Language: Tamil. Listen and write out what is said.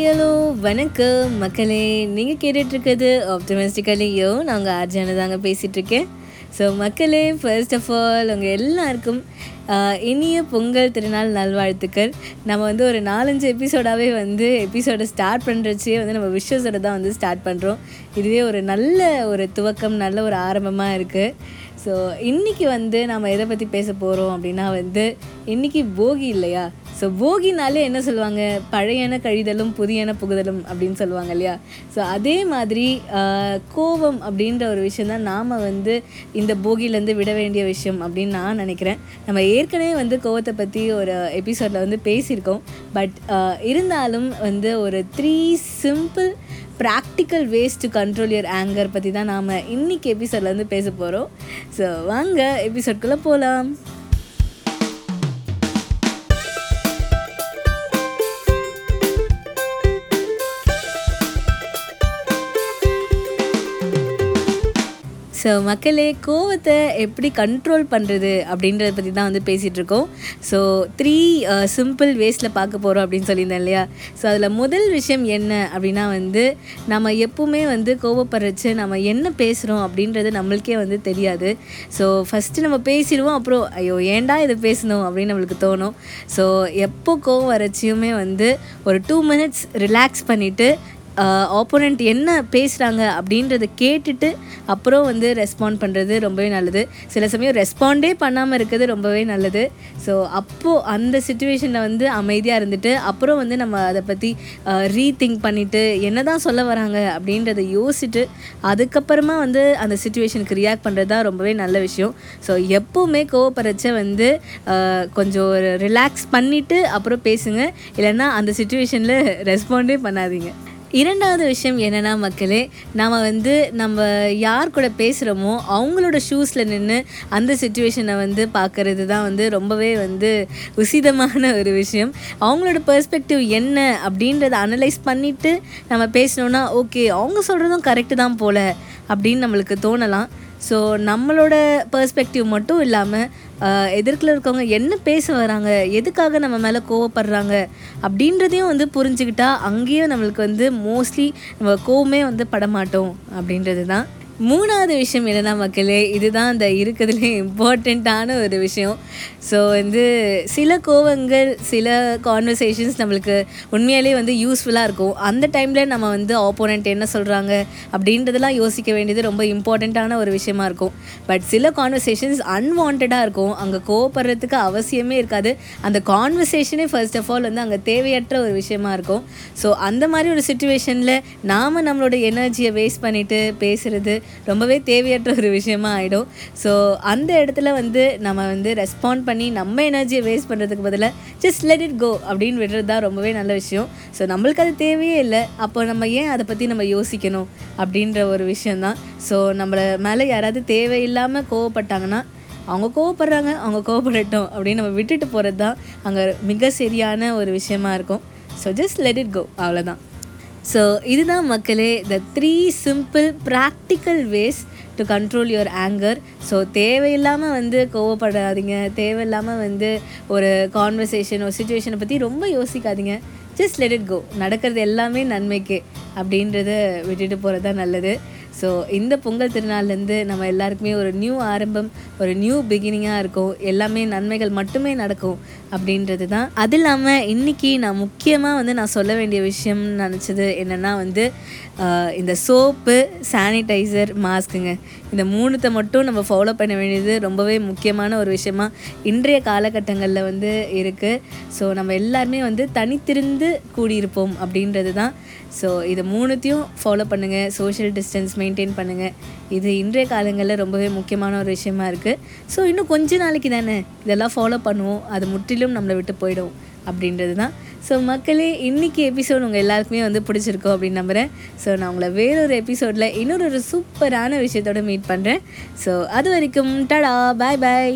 ஹாய் ஹலோ வணக்கம். மக்களே நீங்கள் கேட்டுட்ருக்கிறது ஆப்டமிஸ்டிக்கலையோ நாங்கள் ஆர்ஜான தாங்க பேசிகிட்ருக்கேன் ஸோ மக்களே ஃபர்ஸ்ட் ஆஃப் ஆல் உங்கள் எல்லாருக்கும் இனிய பொங்கல் திருநாள் நல்வாழ்த்துக்கள். நம்ம வந்து ஒரு நாலஞ்சு எபிசோடாகவே வந்து எபிசோடை ஸ்டார்ட் பண்ணுறச்சே வந்து நம்ம விஷஸோட தான் வந்து ஸ்டார்ட் பண்ணுறோம் இதுவே ஒரு நல்ல ஒரு துவக்கம் நல்ல ஒரு ஆரம்பமாக இருக்குது ஸோ இன்றைக்கி வந்து நம்ம எதை பற்றி பேச போகிறோம் அப்படின்னா வந்து இன்றைக்கி போகி இல்லையா? ஸோ போகினாலே என்ன சொல்லுவாங்க? பழையன கழிதலும் புதியன புகுதலும் அப்படின்னு சொல்லுவாங்க இல்லையா? ஸோ அதே மாதிரி கோபம் அப்படின்ற ஒரு விஷயம் தான் நாம் வந்து இந்த போகிலேருந்து விட வேண்டிய விஷயம் அப்படின்னு நான் நினைக்கிறேன். நம்ம ஏற்கனவே வந்து கோவத்தை பற்றி ஒரு எபிசோடில் வந்து பேசியிருக்கோம். பட் இருந்தாலும் வந்து ஒரு three simple practical ways to control your anger பற்றி தான் நாம் இன்னைக்கு எபிசோடில் வந்து பேச போகிறோம் ஸோ வாங்க எபிசோட்குள்ளே போகலாம் ஸோ மக்களே கோவத்தை எப்படி கண்ட்ரோல் பண்ணுறது அப்படின்றத பற்றி தான் வந்து பேசிகிட்ருக்கோம் ஸோ த்ரீ சிம்பிள் uh, வேஸில் பார்க்க போகிறோம் அப்படின்னு சொல்லியிருந்தேன் இல்லையா? ஸோ அதில் முதல் விஷயம் என்ன அப்படின்னா வந்து நம்ம எப்பவுமே வந்து கோவப்படுறச்சு நம்ம என்ன பேசுகிறோம் அப்படின்றது நம்மளுக்கே வந்து தெரியாது. ஸோ ஃபஸ்ட்டு நம்ம பேசிடுவோம் அப்புறம் ஐயோ ஏன்டா இதை பேசணும்? அப்படின்னு நம்மளுக்கு தோணும். ஸோ எப்போ கோவம் வரச்சியுமே வந்து ஒரு டூ மினிட்ஸ் ரிலாக்ஸ் பண்ணிவிட்டு ஆப்போனண்ட் என்ன பேசுகிறாங்க அப்படின்றத கேட்டுட்டு அப்புறம் வந்து ரெஸ்பாண்ட் பண்ணுறது ரொம்பவே நல்லது. சில சமயம் ரெஸ்பாண்டே பண்ணாமல் இருக்கிறது ரொம்பவே நல்லது. ஸோ அப்போது அந்த சுச்சுவேஷனில் வந்து அமைதியாக இருந்துட்டு அப்புறம் வந்து நம்ம அதை பற்றி ரீதிங்க் பண்ணிவிட்டு என்ன தான் சொல்ல வராங்க அப்படின்றத யோசிச்சுட்டு அதுக்கப்புறமா வந்து அந்த சுச்சுவேஷனுக்கு ரியாக்ட் பண்ணுறது தான் ரொம்பவே நல்ல விஷயம். ஸோ எப்போவுமே கோவப்படுறச்ச வந்து கொஞ்சம் ஒரு ரிலாக்ஸ் பண்ணிவிட்டு அப்புறம் பேசுங்க. இல்லைன்னா அந்த சுச்சுவேஷனில் ரெஸ்பாண்டே பண்ணாதீங்க. இரண்டாவது விஷயம் என்னென்னா மக்களே நாம் வந்து நம்ம யார் கூட பேசுகிறோமோ அவங்களோட ஷூஸில் நின்று அந்த சுச்சுவேஷனை வந்து பார்க்கறது தான் வந்து ரொம்பவே வந்து உசிதமான ஒரு விஷயம். அவங்களோட பெர்ஸ்பெக்டிவ் என்ன அப்படின்றத அனலைஸ் பண்ணிவிட்டு நம்ம பேசினோன்னா ஓகே அவங்க சொல்கிறதும் கரெக்டு தான் போல் அப்படின்னு நம்மளுக்கு தோணலாம். ஸோ நம்மளோட பர்ஸ்பெக்டிவ் மட்டும் இல்லாமல் எதிர்க்கில் இருக்கவங்க என்ன பேச வராங்க எதுக்காக நம்ம மேலே கோவப்படுறாங்க அப்படின்றதையும் வந்து புரிஞ்சுக்கிட்டா அங்கேயும் நம்மளுக்கு வந்து மோஸ்ட்லி நம்ம கோவமே வந்து படமாட்டோம் அப்படின்றது தான் மூணாவது விஷயம் என்னென்னா மக்களே இதுதான் அந்த இருக்கிறதுலே இம்பார்ட்டண்ட்டான ஒரு விஷயம். ஸோ வந்து சில கோவங்கள் சில கான்வர்சேஷன்ஸ் நம்மளுக்கு உண்மையாலே வந்து யூஸ்ஃபுல்லாக இருக்கும். அந்த டைமில் நம்ம வந்து ஆப்போனண்ட் என்ன சொல்கிறாங்க அப்படின்றதெல்லாம் யோசிக்க வேண்டியது ரொம்ப இம்பார்ட்டண்ட்டான ஒரு விஷயமா இருக்கும். பட் சில கான்வர்சேஷன்ஸ் அன்வான்டாக இருக்கும். அங்கே கோவப்படுறதுக்கு அவசியமே இருக்காது. அந்த கான்வர்சேஷனே ஃபர்ஸ்ட் ஆஃப் ஆல் வந்து அங்கே தேவையற்ற ஒரு விஷயமா இருக்கும். ஸோ அந்த மாதிரி ஒரு சுச்சுவேஷனில் நாம் நம்மளோட எனர்ஜியை வேஸ்ட் பண்ணிவிட்டு பேசுகிறது ரொம்பவே தேவையற்ற ஒரு விஷயமா ஆகிடும் ஸோ அந்த இடத்துல வந்து நம்ம வந்து ரெஸ்பாண்ட் பண்ணி நம்ம எனர்ஜியை வேஸ்ட் பண்ணுறதுக்கு பதிலாக ஜஸ்ட் லெட் இட் கோ அப்படின்னு விடுறது தான் ரொம்பவே நல்ல விஷயம். ஸோ நம்மளுக்கு அது தேவையே இல்லை. அப்போ நம்ம ஏன் அதை பற்றி நம்ம யோசிக்கணும் அப்படின்ற ஒரு விஷயந்தான் ஸோ நம்மளை மேலே யாராவது தேவையில்லாமல் கோவப்பட்டாங்கன்னா அவங்க கோவப்படுறாங்க அவங்க கோவப்படட்டும் அப்படின்னு நம்ம விட்டுட்டு போகிறது தான் அங்கே மிக சரியான ஒரு விஷயமா இருக்கும். So just let it go அவ்வளோதான் ஸோ இதுதான் மக்களே the three simple practical ways to control your anger so தேவையில்லாமல் வந்து கோவப்படாதீங்க. தேவையில்லாமல் வந்து ஒரு கான்வர்சேஷன் ஒரு சுச்சுவேஷனை பற்றி ரொம்ப யோசிக்காதீங்க. ஜஸ்ட் லெட் இட் கோ நடக்கிறது எல்லாமே நன்மைக்கு அப்படின்றத விட்டுட்டு போகிறது தான் நல்லது. ஸோ இந்த பொங்கல் திருநாள்லேருந்து நம்ம எல்லாருக்குமே ஒரு நியூ ஆரம்பம் ஒரு நியூ பிகினிங்காக இருக்கும். எல்லாமே நன்மைகள் மட்டுமே நடக்கும் அப்படின்றது தான். அது இல்லாமல் இன்றைக்கி நான் முக்கியமாக வந்து நான் சொல்ல வேண்டிய விஷயம் நினச்சது என்னென்னா வந்து இந்த சோப்பு சானிடைசர் மாஸ்க்குங்க இந்த மூணுத்தை மட்டும் நம்ம ஃபாலோ பண்ண வேண்டியது ரொம்பவே முக்கியமான ஒரு விஷயமா இன்றைய காலகட்டங்களில் வந்து இருக்குது ஸோ நம்ம எல்லாருமே வந்து தனித்திருந்து கூடியிருப்போம் அப்படின்றது தான். ஸோ இதை மூணுத்தையும் ஃபாலோ பண்ணுங்கள் சோஷியல் டிஸ்டன்ஸ் மெயின்டைன் பண்ணுங்கள் இது இன்றைய காலங்களில் ரொம்பவே முக்கியமான ஒரு விஷயமா இருக்குது ஸோ இன்னும் கொஞ்ச நாளைக்கு தானே இதெல்லாம் ஃபாலோ பண்ணுவோம். அது முற்றிலும் நம்மளை விட்டு போயிடும் அப்படின்றது தான் ஸோ மக்களே இன்றைக்கி எபிசோட் உங்கள் எல்லாருக்குமே வந்து பிடிச்சிருக்கோம் அப்படின்னு நம்புகிறேன் ஸோ நான் உங்களை வேறொரு எபிசோடில் இன்னொரு ஒரு சூப்பரான விஷயத்தோட மீட் பண்ணுறேன் ஸோ அது வரைக்கும் டடா பாய் பாய்